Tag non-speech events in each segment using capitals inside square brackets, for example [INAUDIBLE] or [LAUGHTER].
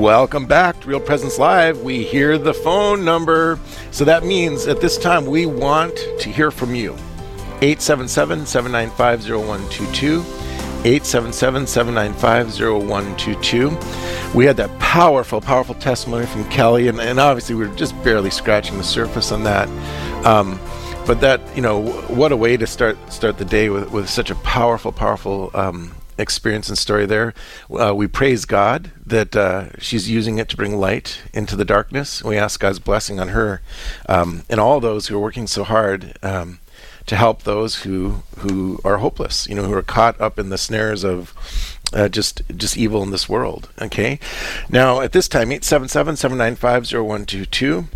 Welcome back to Real Presence Live. We hear the phone number. So that means at this time we want to hear from you. 877 795 0122. 877 795 0122. We had that powerful, powerful testimony from Kelly, and, and obviously we are just barely scratching the surface on that. Um, but that, you know, what a way to start start the day with, with such a powerful, powerful um, experience and story there. Uh, we praise God that uh, she's using it to bring light into the darkness. We ask God's blessing on her um, and all those who are working so hard um, to help those who who are hopeless. You know, who are caught up in the snares of. Uh, just just evil in this world okay now at this time 877-795-0122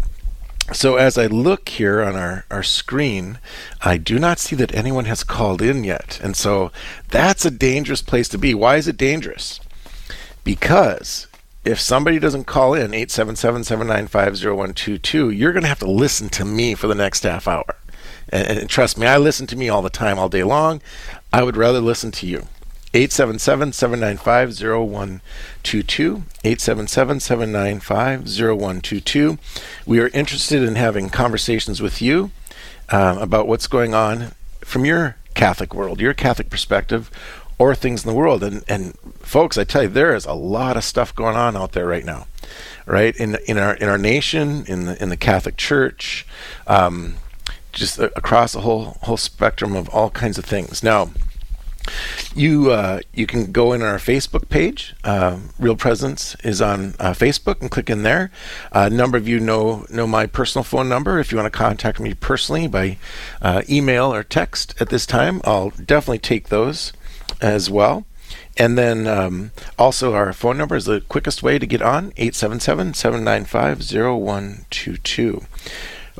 so as I look here on our, our screen, I do not see that anyone has called in yet. And so that's a dangerous place to be. Why is it dangerous? Because if somebody doesn't call in 877-795-0122, you're going to have to listen to me for the next half hour. And, and trust me, I listen to me all the time, all day long. I would rather listen to you. 877-795-0122 877-795-0122 we are interested in having conversations with you uh, about what's going on from your catholic world your catholic perspective or things in the world. And and folks i tell you there is a lot of stuff going on out there right now right? In in our in our nation in the in the catholic church um, just across the whole whole spectrum of all kinds of things. Now you uh, you can go in our Facebook page. Uh, Real Presence is on uh, Facebook, and click in there. a number of you know know my personal phone number. If you want to contact me personally by uh, email or text at this time, I'll definitely take those as well. And then um, also our phone number is the quickest way to get on 877-795-0122.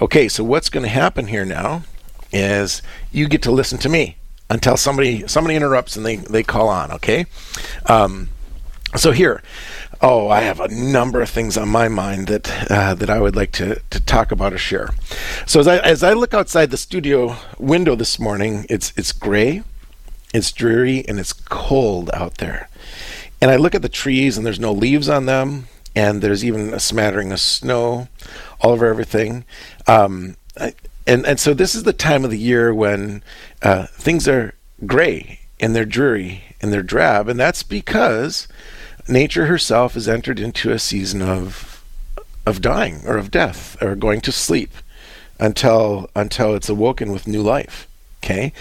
Okay, so what's going to happen here now is you get to listen to me until somebody somebody interrupts and they they call on. Okay, um, so here. Oh, I have a number of things on my mind that uh, that I would like to, to talk about or share. So as I as I look outside the studio window this morning, it's it's gray, it's dreary, and it's cold out there. And I look at the trees, and there's no leaves on them, and there's even a smattering of snow all over everything. Um, and and so this is the time of the year when uh, things are gray and they're dreary and they're drab, and that's because nature herself has entered into a season of of dying or of death or going to sleep until until it's awoken with new life. Okay,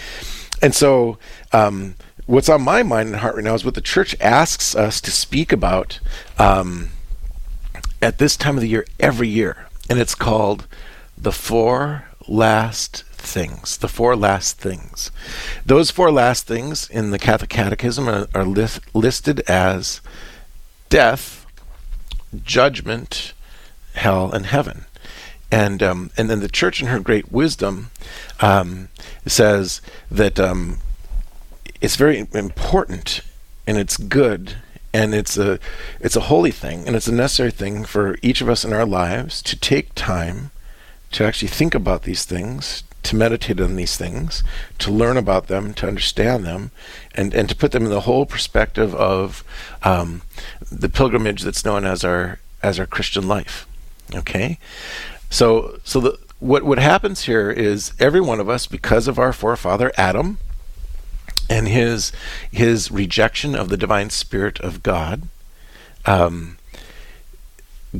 and so um, what's on my mind and heart right now is what the church asks us to speak about um, at this time of the year every year, and it's called the four last things, the four last things. Those four last things in the Catholic Catechism are, are list, listed as death, judgment, hell, and heaven. And um, and then the Church, in her great wisdom, um, says that um, it's very important and it's good and it's a it's a holy thing and it's a necessary thing for each of us in our lives to take time to actually think about these things, to meditate on these things, to learn about them, to understand them, and, and to put them in the whole perspective of um, the pilgrimage that's known as our as our Christian life. Okay, so so the what what happens here is every one of us, because of our forefather Adam and his his rejection of the divine spirit of God, um,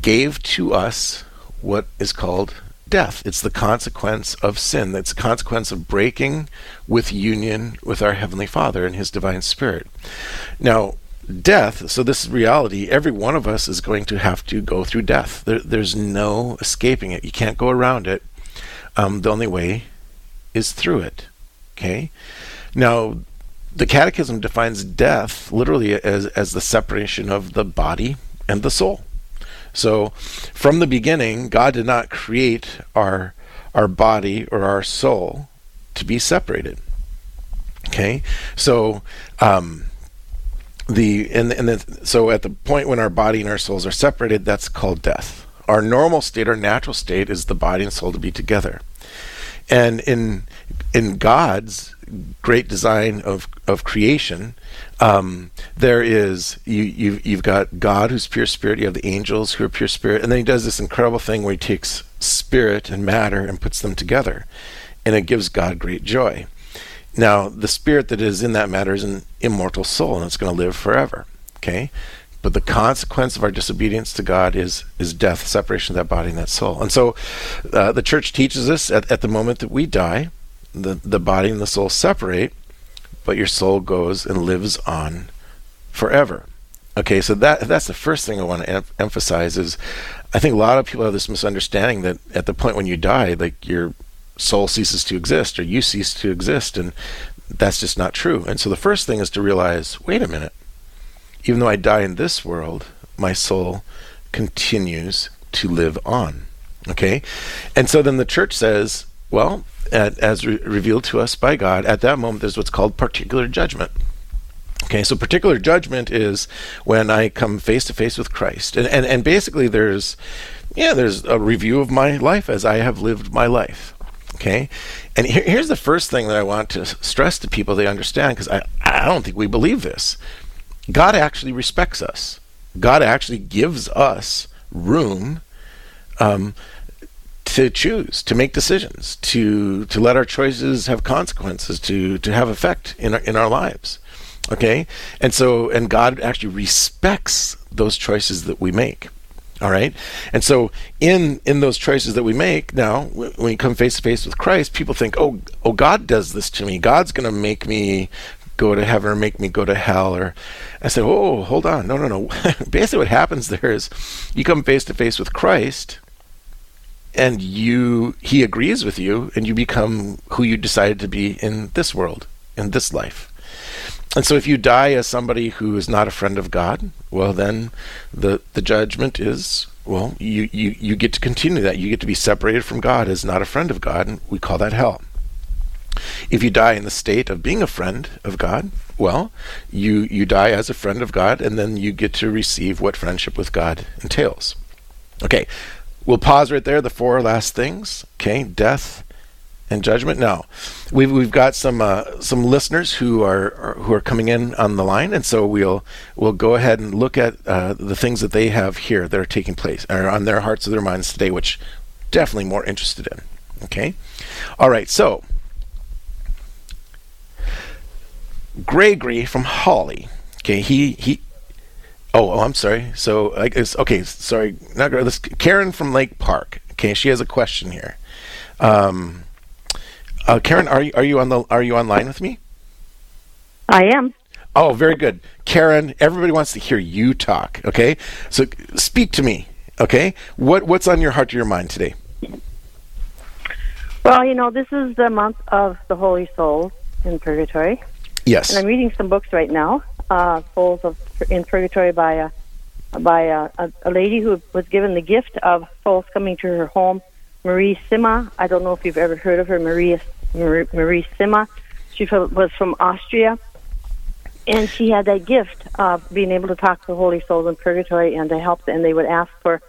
gave to us what is called death. It's the consequence of sin. It's the consequence of breaking with union with our Heavenly Father and His Divine Spirit. Now, death, so this is reality, every one of us is going to have to go through death. There, there's no escaping it. You can't go around it. Um, the only way is through it. Okay? Now, the Catechism defines death literally as, as the separation of the body and the soul. So, from the beginning, God did not create our our body or our soul to be separated. Okay, so um, the and and the, so at the point when our body and our souls are separated, that's called death. Our normal state, our natural state, is the body and soul to be together. And in in God's great design of of creation, um, there is you you you've got God who's pure spirit. You have the angels who are pure spirit, and then he does this incredible thing where he takes spirit and matter and puts them together, and it gives God great joy. Now, the spirit that is in that matter is an immortal soul, and it's going to live forever. Okay, but the consequence of our disobedience to God is is death, separation of that body and that soul. And so, uh, the church teaches us at, at the moment that we die, the the body and the soul separate, but your soul goes and lives on forever. Okay, so that that's the first thing I want to em- emphasize is, I think a lot of people have this misunderstanding that at the point when you die, like your soul ceases to exist or you cease to exist, and that's just not true. And so the first thing is to realize, wait a minute, even though I die in this world, my soul continues to live on. Okay? And so then the church says, well, at, as re- revealed to us by God, at that moment there's what's called particular judgment. Okay, so particular judgment is when I come face to face with Christ. And, and, and basically there's yeah, there's a review of my life as I have lived my life. Okay? And here, here's the first thing that I want to stress to people they understand because I, I don't think we believe this. God actually respects us. God actually gives us room um, to choose, to make decisions, to to let our choices have consequences, to to have effect in our, in our lives. Okay, and so and God actually respects those choices that we make. All right, and so in in those choices that we make now, when you come face to face with Christ, people think, oh, oh, God does this to me. God's going to make me go to heaven or make me go to hell or I said, "Oh, hold on. No, no, no." [LAUGHS] Basically what happens there is you come face to face with Christ and you he agrees with you and you become who you decided to be in this world, in this life. And so if you die as somebody who is not a friend of God, well then the the judgment is well, you, you, you get to continue that. You get to be separated from God as not a friend of God, and we call that hell. If you die in the state of being a friend of God, well, you you die as a friend of God, and then you get to receive what friendship with God entails. Okay, we'll pause right there. The four last things. Okay, death and judgment. Now, we've we've got some uh, some listeners who are, are, who are coming in on the line, and so we'll we'll go ahead and look at uh, the things that they have here that are taking place or on their hearts or their minds today, which definitely more interested in. Okay, all right, so Gregory from Hawley. Okay, he he. Oh, oh, I'm sorry. So I guess okay. Sorry, not this. Karen from Lake Park. Okay, she has a question here. Um, uh, Karen, are you are you on the are you online with me? I am. Oh, very good, Karen. Everybody wants to hear you talk. Okay, so speak to me. Okay, what what's on your heart or your mind today? Well, you know, this is the month of the Holy Souls in Purgatory. Yes. And I'm reading some books right now, uh, Souls of in Purgatory by a by a, a, a lady who was given the gift of souls coming to her home, Marie Simma. I don't know if you've ever heard of her, Marie Marie, Marie Simma. She was from Austria, and she had that gift of being able to talk to holy souls in purgatory and to help. And they would ask for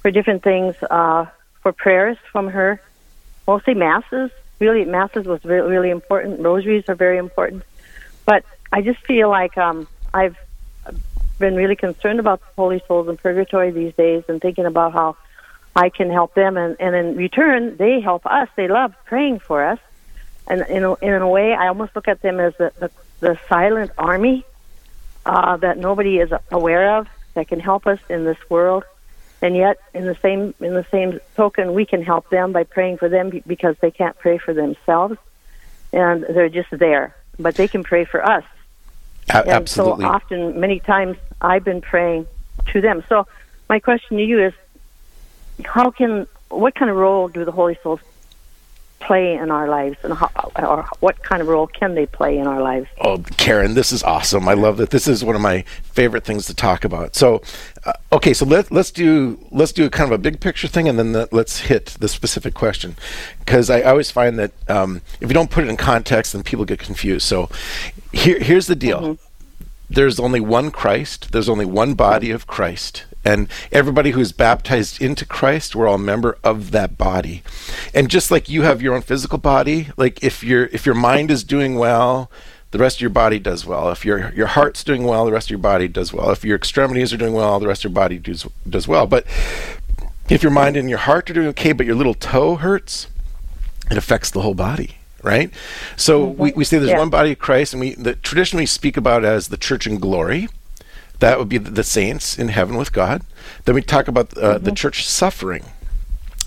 for different things, uh, for prayers from her, mostly masses. Really, masses was really, really important. Rosaries are very important. But I just feel like um, I've been really concerned about the holy souls in purgatory these days and thinking about how I can help them, and, and in return, they help us. They love praying for us. And in a, in a way, I almost look at them as the, the, the silent army uh, that nobody is aware of that can help us in this world. And yet, in the same in the same token, we can help them by praying for them because they can't pray for themselves, and they're just there but they can pray for us. A- and absolutely. so often, many times, I've been praying to them. So my question to you is, how can, what kind of role do the Holy Souls play in our lives, and how, or what kind of role can they play in our lives? Oh, Karen, this is awesome. I love that. This is one of my favorite things to talk about. So, uh, okay, so let let's do let's do kind of a big picture thing, and then the, let's hit the specific question, because I, always find that um, if you don't put it in context, then people get confused. So, here here's the deal. Mm-hmm. There's only one Christ. There's only one body of Christ, And everybody who's baptized into Christ, we're all a member of that body. And just like you have your own physical body, like if your if your mind is doing well, the rest of your body does well. If your your heart's doing well, the rest of your body does well. If your extremities are doing well, the rest of your body does does well. But if your mind and your heart are doing okay, but your little toe hurts, it affects the whole body right? So we, we say there's yeah. one body of Christ, and we the traditionally speak about as the church in glory. That would be the, saints in heaven with God. Then we talk about uh, mm-hmm. the church suffering,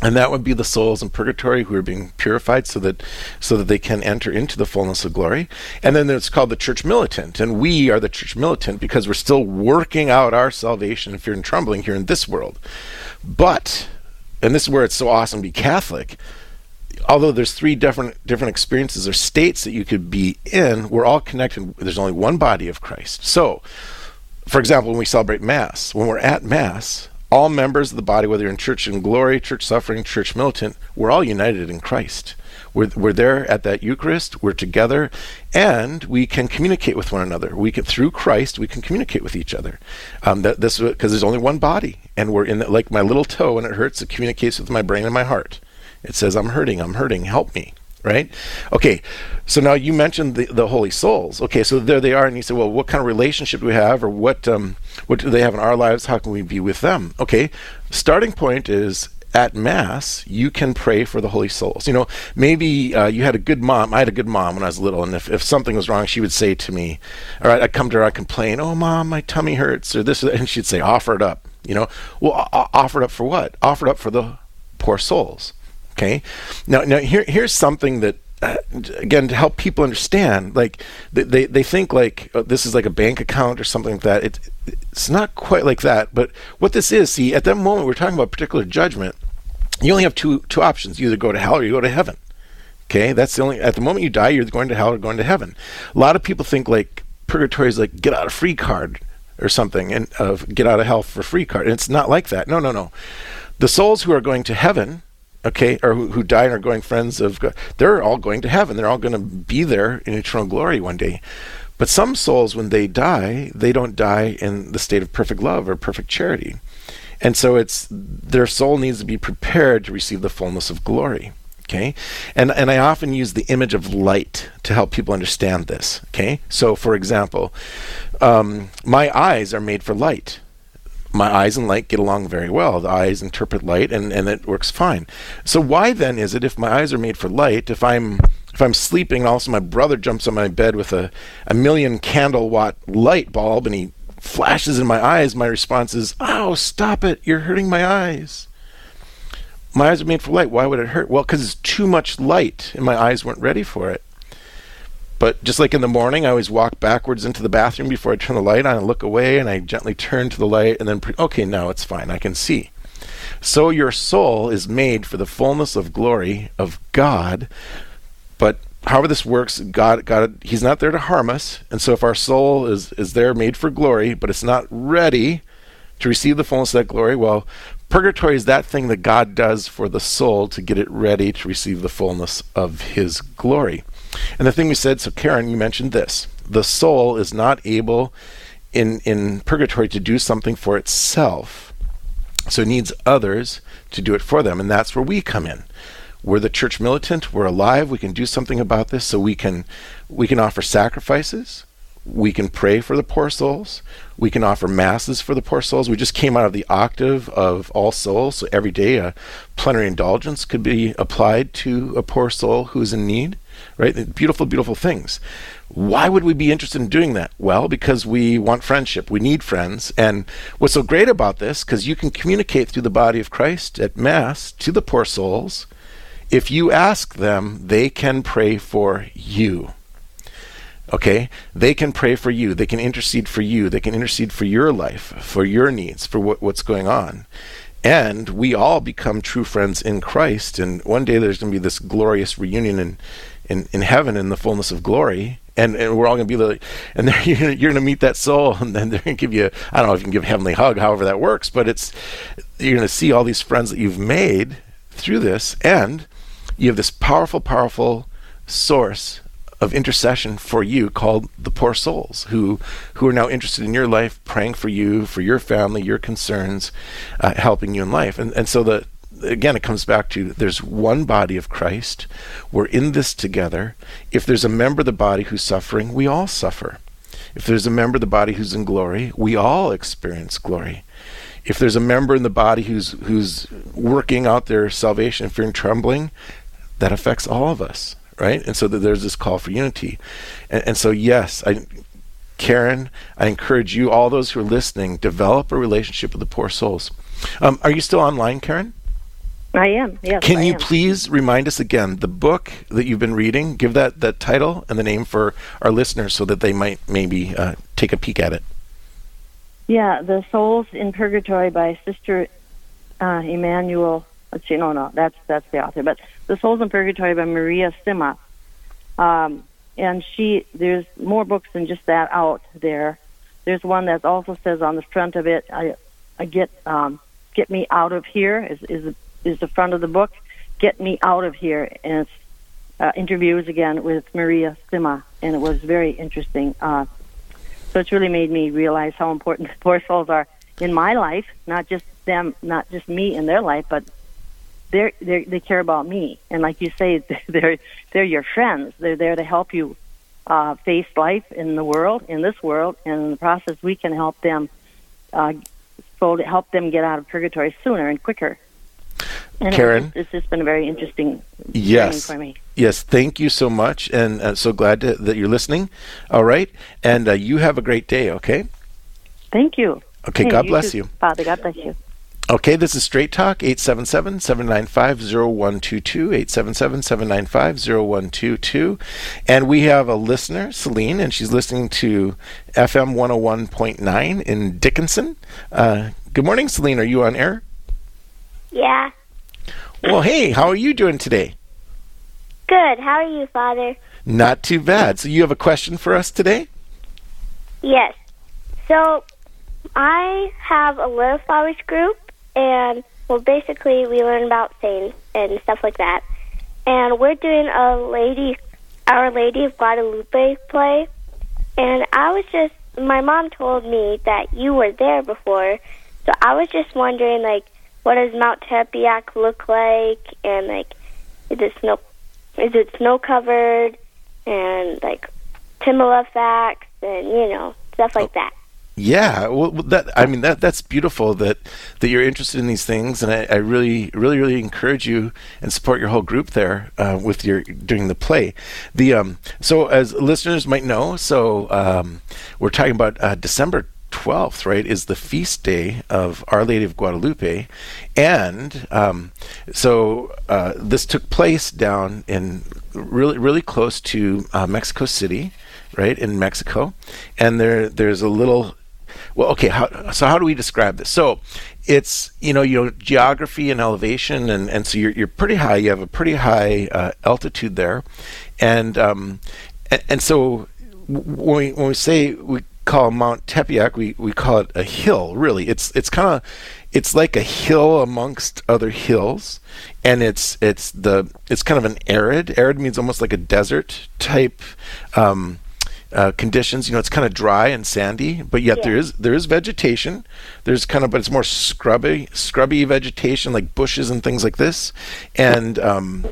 and that would be the souls in purgatory who are being purified so that so that they can enter into the fullness of glory. And then it's called the church militant. And we are the church militant because we're still working out our salvation in fear and trembling here in this world. But and this is where it's so awesome to be catholic although there's three different different experiences or states that you could be in we're all connected. There's only one body of christ. So for example when we celebrate mass when we're at mass all members of the body, whether you're in church in glory, church suffering, church militant, we're all united in Christ. We're, we're there at that Eucharist, we're together, and we can communicate with one another. We can, through Christ, we can communicate with each other. Um, that, this because there's only one body, and we're in the, like my little toe when it hurts, it communicates with my brain and my heart. It says, I'm hurting, I'm hurting, help me right? Okay, so now you mentioned the, the holy souls. Okay, so there they are, and you say, well, what kind of relationship do we have, or what um, what do they have in our lives? How can we be with them? Okay, starting point is at mass you can pray for the holy souls you know maybe uh, you had a good mom i had a good mom when i was little and if, if something was wrong she would say to me all right i'd come to her i'd complain oh mom my tummy hurts or this and she'd say offer it up you know well offer it up for what offer it up for the poor souls Okay. Now, now here, here's something that uh, again to help people understand like they, they, think like oh, this is like a bank account or something like that. It, it's not quite like that but what this is see at that moment we're talking about particular judgment. You only have two two options. You either go to hell or you go to heaven. Okay? That's the only at the moment you die you're going to hell or going to heaven. A lot of people think like purgatory is like get out of free card or something and of uh, get out of hell for free card. And it's not like that. No no no. The souls who are going to heaven okay, or who, who die and are going friends of God, they're all going to heaven. They're all going to be there in eternal glory one day. But some souls, when they die, they don't die in the state of perfect love or perfect charity. And so it's their soul needs to be prepared to receive the fullness of glory. Okay? And and I often use the image of light to help people understand this. Okay? So for example, um, my eyes are made for light my eyes and light get along very well. The eyes interpret light and, and it works fine. So why then is it if my eyes are made for light, if I'm if I'm sleeping and also my brother jumps on my bed with a, a million candle watt light bulb and he flashes in my eyes, my response is, Oh, stop it, you're hurting my eyes. My eyes are made for light. Why would it hurt? Well, because it's too much light and my eyes weren't ready for it. But just like in the morning, I always walk backwards into the bathroom before I turn the light on and look away, and I gently turn to the light, and then, pre- okay, now it's fine. I can see. So your soul is made for the fullness of glory of God. But however this works, God, God, He's not there to harm us. And so if our soul is, is there made for glory, but it's not ready to receive the fullness of that glory, well, purgatory is that thing that God does for the soul to get it ready to receive the fullness of His glory. And the thing we said, so Karen, you mentioned this the soul is not able in, in purgatory to do something for itself. So it needs others to do it for them. And that's where we come in. We're the church militant. We're alive. We can do something about this. So we can we can offer sacrifices. We can pray for the poor souls. We can offer masses for the poor souls. We just came out of the octave of all souls. So every day a plenary indulgence could be applied to a poor soul who's in need right? Beautiful, beautiful things. Why would we be interested in doing that? Well, because we want friendship. We need friends. And what's so great about this, because you can communicate through the body of Christ at Mass to the poor souls. If you ask them, they can pray for you. Okay? They can pray for you. They can intercede for you. They can intercede for your life, for your needs, for what, what's going on and we all become true friends in Christ. And one day there's going to be this glorious reunion in, in, in heaven in the fullness of glory. And, and we're all going to be like, and [LAUGHS] you're, going to meet that soul, and then they're going to give you, I don't know if you can give a heavenly hug, however that works, but it's, you're going to see all these friends that you've made through this, and you have this powerful, powerful source of intercession for you called the Poor Souls, who who are now interested in your life, praying for you, for your family, your concerns, uh, helping you in life. And and so the again, it comes back to there's one body of Christ. We're in this together. If there's a member of the body who's suffering, we all suffer. If there's a member of the body who's in glory, we all experience glory. If there's a member in the body who's who's working out their salvation, fear and trembling, that affects all of us, right? And so that there's this call for unity. And, and so yes, I Karen, I encourage you, all those who are listening, develop a relationship with the poor souls. Um, are you still online, Karen? I am. Yes. Can I you am. please remind us again the book that you've been reading? Give that that title and the name for our listeners so that they might maybe uh, take a peek at it. Yeah, The Souls in Purgatory by Sister uh, Emmanuel. Let's see, no, no, that's that's the author. But The Souls in Purgatory by Maria Simma. Um, and she, there's more books than just that out there. There's one that also says on the front of it, I, I get um, get me out of here is is is the front of the book. Get me out of here, and it's uh, interviews again with Maria Simma, and it was very interesting. Uh, so it's really made me realize how important [LAUGHS] the poor souls are in my life, not just them, not just me in their life, but they're, they're, they care about me. And like you say, [LAUGHS] they're, they're your friends. They're there to help you uh, face life in the world, in this world, and in the process, we can help them, uh, so to help them get out of purgatory sooner and quicker. And Karen? it's, it's just been a very interesting Yes. for me. Yes, thank you so much, and uh, so glad to, that you're listening. All right, and uh, you have a great day. Okay. Thank you. Okay. Hey, God bless too, you. Father. God bless you. Okay, this is Straight Talk, 877-795-0122, 877-795-0122. And we have a listener, Celine, and she's listening to FM 101.9 in Dickinson. Uh, good morning, Celine. Are you on air? Yeah. Well, hey, how are you doing today? Good. How are you, Father? Not too bad. So you have a question for us today? Yes. So, I have a Little Flowers group, and, well, basically, we learn about saints and stuff like that. And we're doing a Lady, Our Lady of Guadalupe play. And I was just, my mom told me that you were there before. So I was just wondering, like, what does Mount Tepeyac look like? And, like, is it snow, is it snow covered? And, like, tilma facts and, you know, stuff like oh. that. Yeah, well, that I mean that that's beautiful that that you're interested in these things, and I, I really, really, really encourage you and support your whole group there uh, with your during the play. The um, so as listeners might know, so um, we're talking about uh, December 12th, right, is the feast day of Our Lady of Guadalupe. And um, so uh, this took place down in really, really close to uh, Mexico City, right, in Mexico. And there, there's a little well okay how, so how do we describe this? So it's you know you know geography and elevation and and so you're, you're pretty high you have a pretty high uh, altitude there. And um and, and so when we when we say we call Mount Tepeyac we we call it a hill really. It's it's kind of it's like a hill amongst other hills. And it's it's the it's kind of an arid arid means almost like a desert type um uh, conditions. You know, it's kind of dry and sandy, but yet there is there is vegetation. There's kind of, but it's more scrubby, scrubby vegetation like bushes and things like this, and um,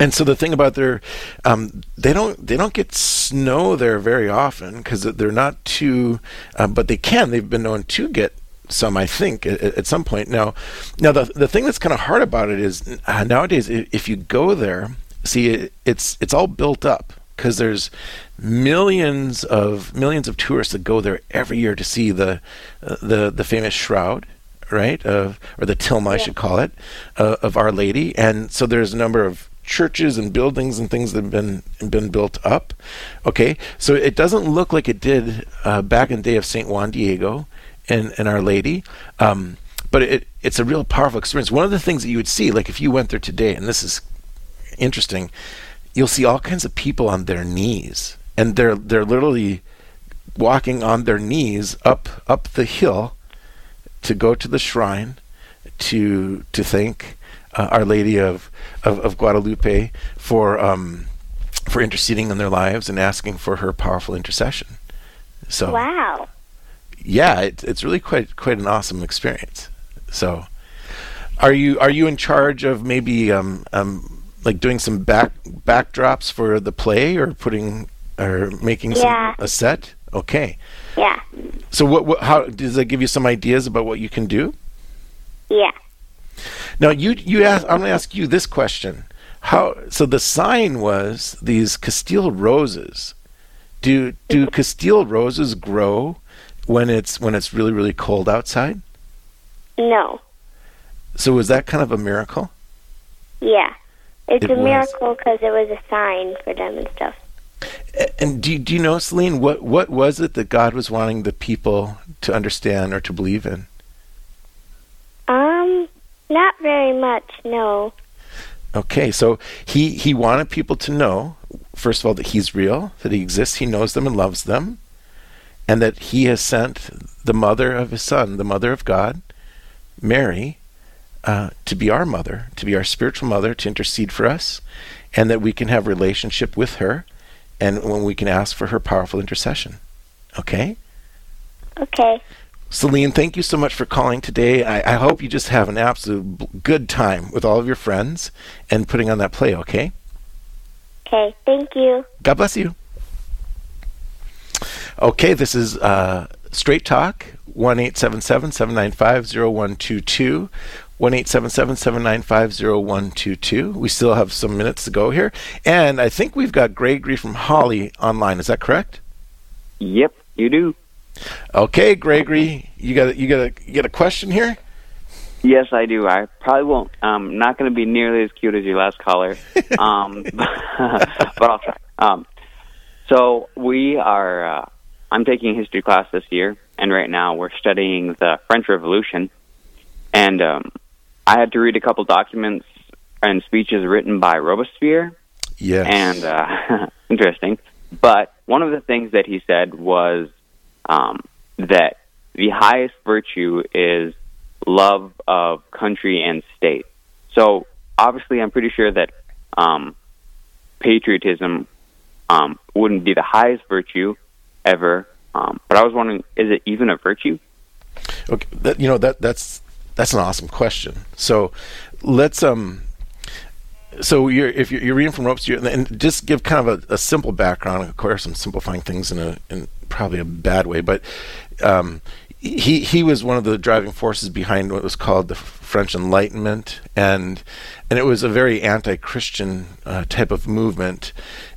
and so the thing about their, um, they don't they don't get snow there very often because they're not too, uh, but they can. They've been known to get some, I think, at, at some point. Now, now the the thing that's kind of hard about it is uh, nowadays if you go there, see it, it's it's all built up because there's millions of millions of tourists that go there every year to see the uh, the the famous shroud right of or the tilma I should call it uh, of Our Lady. And so there's a number of churches and buildings and things that have been been built up. Okay so it doesn't look like it did uh, back in the day of St. Juan Diego and and Our Lady. Um, but it it's a real powerful experience. One of the things that you would see like if you went there today and this is interesting you'll see all kinds of people on their knees and they're they're literally walking on their knees up up the hill to go to the shrine to to thank uh, Our Lady of, of of Guadalupe for um for interceding in their lives and asking for her powerful intercession. So Wow. yeah, it, it's really quite quite an awesome experience. So, are you are you in charge of maybe um, um, like doing some back backdrops for the play or putting or making Yeah. some, a set? Okay. Yeah. So what, what how does that give you some ideas about what you can do? Yeah. Now you you ask I'm going to ask you this question. How so the sign was these Castile roses. Do do mm-hmm. Castile roses grow when it's when it's really really cold outside? No. So was that kind of a miracle? Yeah. It's It a was. miracle because it was a sign for them and stuff. And do you, do you know, Celine, what what was it that God was wanting the people to understand or to believe in? Um, not very much. No. Okay, so he he wanted people to know, first of all, that he's real, that he exists, he knows them and loves them, and that he has sent the mother of his son, the mother of God, Mary, uh, to be our mother, to be our spiritual mother, to intercede for us, and that we can have relationship with her, and when we can ask for her powerful intercession. Okay. Okay. Celine, thank you so much for calling today. I, I hope you just have an absolute b- good time with all of your friends and putting on that play, okay? Okay. Thank you. God bless you. Okay, this is uh, Straight Talk, 1 877 795 0122. 1 877 795 0122. We still have some minutes to go here. And I think we've got Gregory from Hawley online. Is that correct? Yep, you do. Okay, Gregory, you got a, you got a, you got a question here? Yes, I do. I probably won't. Um, not going to be nearly as cute as your last caller, [LAUGHS] um, [LAUGHS] but I'll try. Um, so we are. Uh, I'm taking history class this year, and right now we're studying the French Revolution. And um, I had to read a couple documents and speeches written by Robespierre, Yes. and uh, [LAUGHS] interesting. But one of the things that he said was um, that the highest virtue is love of country and state. So obviously, I'm pretty sure that um, patriotism um, wouldn't be the highest virtue ever. Um, but I was wondering, is it even a virtue? Okay, that, you know that that's that's an awesome question. So let's um. So you're if you're, you're reading from Robespierre, and just give kind of a, a simple background. Of course, I'm simplifying things in a in probably a bad way, but um, he he was one of the driving forces behind what was called the French Enlightenment, and and it was a very anti-Christian uh, type of movement,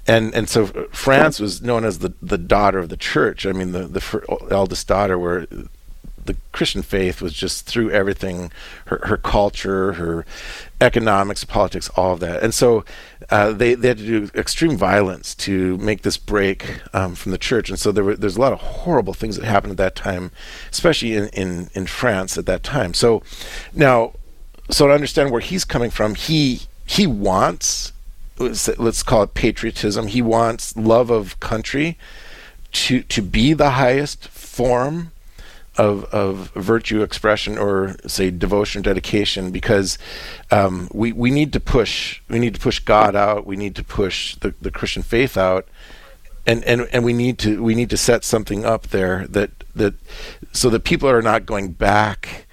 and and so France was known as the the daughter of the church. I mean, the the eldest daughter, where the Christian faith was just through everything, her, her culture, her economics, politics, all of that. And so uh, they, they had to do extreme violence to make this break um, from the church. And so there were there's a lot of horrible things that happened at that time, especially in, in, in France at that time. So now, so to understand where he's coming from, he he wants let's call it patriotism. He wants love of country to to be the highest form of of virtue expression or say devotion dedication because um, we we need to push we need to push God out we need to push the, the Christian faith out and, and and we need to we need to set something up there that that so that people are not going back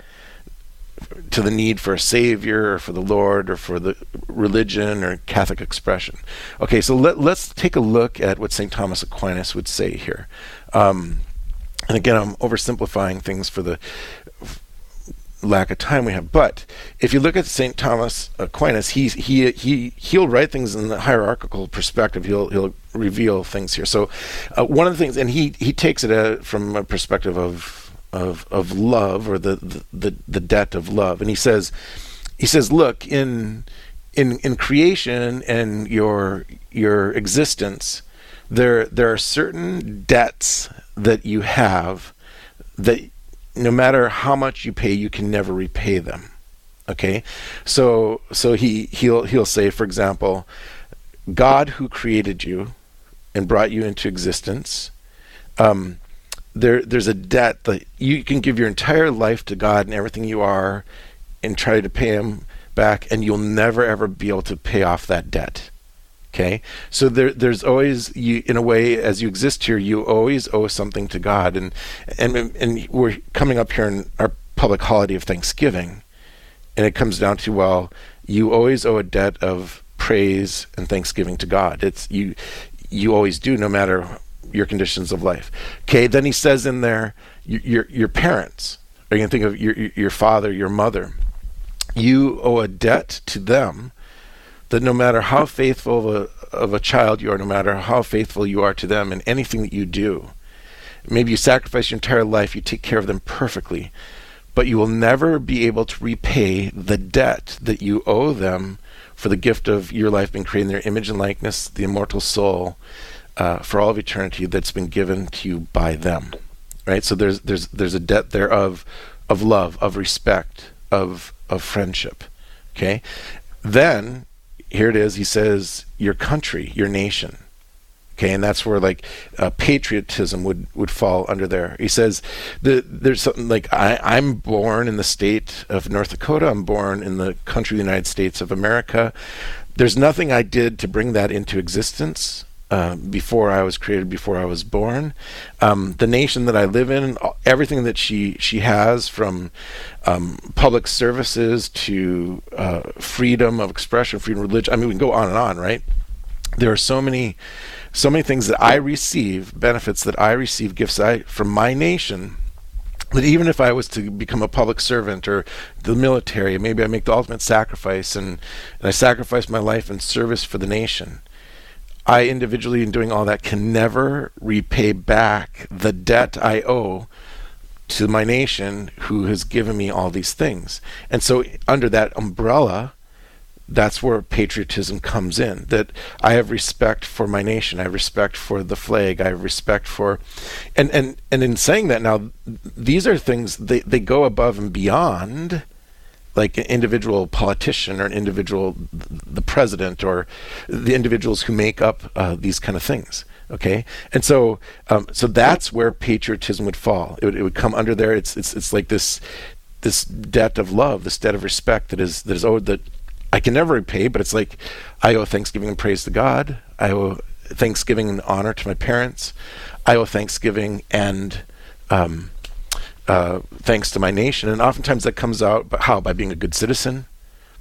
to the need for a savior or for the Lord or for the religion or Catholic expression. Okay, so let, let's take a look at what St. Thomas Aquinas would say here. Um, and again, I'm oversimplifying things for the lack of time we have. But if you look at St. Thomas Aquinas, he he he he'll write things in the hierarchical perspective. He'll he'll reveal things here. So uh, one of the things, and he he takes it uh, from a perspective of of of love or the, the the the debt of love, and he says he says, look in in in creation and your your existence there there are certain debts that you have that no matter how much you pay you can never repay them. Okay? So so he he'll he'll say for example god who created you and brought you into existence um there there's a debt that you can give your entire life to god and everything you are and try to pay him back and you'll never ever be able to pay off that debt Okay, so there, there's always you in a way as you exist here, you always owe something to God, and and and we're coming up here in our public holiday of Thanksgiving, and it comes down to well, you always owe a debt of praise and thanksgiving to God. It's you, you always do, no matter your conditions of life. Okay, then he says in there, your your, parents. Are you think of your your father, your mother? You owe a debt to them that no matter how faithful of a, of a child you are, no matter how faithful you are to them in anything that you do, maybe you sacrifice your entire life, you take care of them perfectly, but you will never be able to repay the debt that you owe them for the gift of your life being created in their image and likeness, the immortal soul, uh, for all of eternity that's been given to you by them. Right? So there's there's there's a debt there of of love, of respect, of of friendship. Okay? Then here it is. He says, "Your country, your nation." Okay, and that's where like uh, patriotism would would fall under there. He says, the, "There's something like I, I'm born in the state of North Dakota. I'm born in the country, the United States of America. There's nothing I did to bring that into existence." Uh, before I was created, before I was born. Um, the nation that I live in, everything that she she has, from um, public services to uh, freedom of expression, freedom of religion. I mean, we can go on and on, right? There are so many, so many things that I receive, benefits that I receive, gifts I from my nation. That even if I was to become a public servant or the military, maybe I make the ultimate sacrifice and, and I sacrifice my life in service for the nation I individually, in doing all that, can never repay back the debt I owe to my nation who has given me all these things. And so, under that umbrella, that's where patriotism comes in. That I have respect for my nation, I have respect for the flag, I have respect for, and and and in saying that now, these are things they they go above and beyond like an individual politician or an individual the president or the individuals who make up uh, these kind of things okay? And so um, so that's where patriotism would fall. It would, it would come under there. It's it's it's like this this debt of love this debt of respect that is that is owed that I can never repay but it's like I owe thanksgiving and praise to God. I owe thanksgiving and honor to my parents. I owe thanksgiving and um, uh, thanks to my nation. And oftentimes that comes out, but how? By being a good citizen,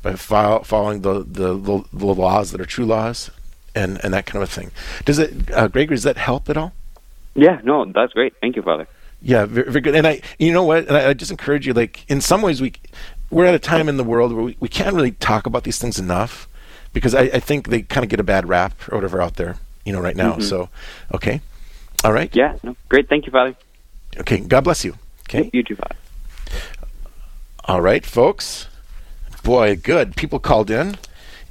by fo- following the, the, the, the, laws that are true laws, and, and that kind of a thing. Does it, uh, Gregory, does that help at all? Yeah, no, that's great. Thank you, Father. Yeah, very, very good. And I, you know what? And I, I, just encourage you. Like in some ways, we we're at a time in the world where we, we can't really talk about these things enough because I, I think they kind of get a bad rap or whatever out there, you know, right now. Mm-hmm. So, okay, all right. Yeah, no, great. Thank you, Father. Okay, God bless you. Okay. You too, bye. All right, folks. Boy, good. People called in,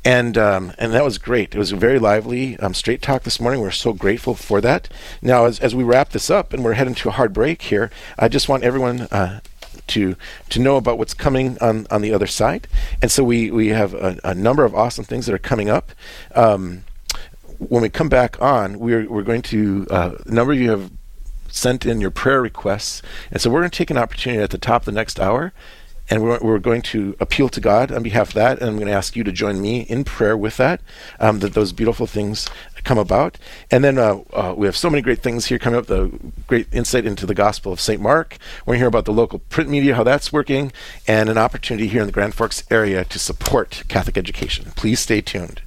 and um, and that was great. It was a very lively um, straight talk this morning. We're so grateful for that. Now, as as we wrap this up and we're heading to a hard break here, I just want everyone. Uh, to to know about what's coming on, on the other side, and so we we have a, a number of awesome things that are coming up. Um, when we come back on, we're we're going to uh, a number of you have sent in your prayer requests. And so we're going to take an opportunity at the top of the next hour and we're, we're, going to appeal to God on behalf of that, and I'm going to ask you to join me in prayer with that, um, that those beautiful things come about. And then uh, uh, we have so many great things here coming up. The great insight into the Gospel of St. Mark. We're going to hear about the local print media, how that's working, and an opportunity here in the Grand Forks area to support Catholic education. Please stay tuned.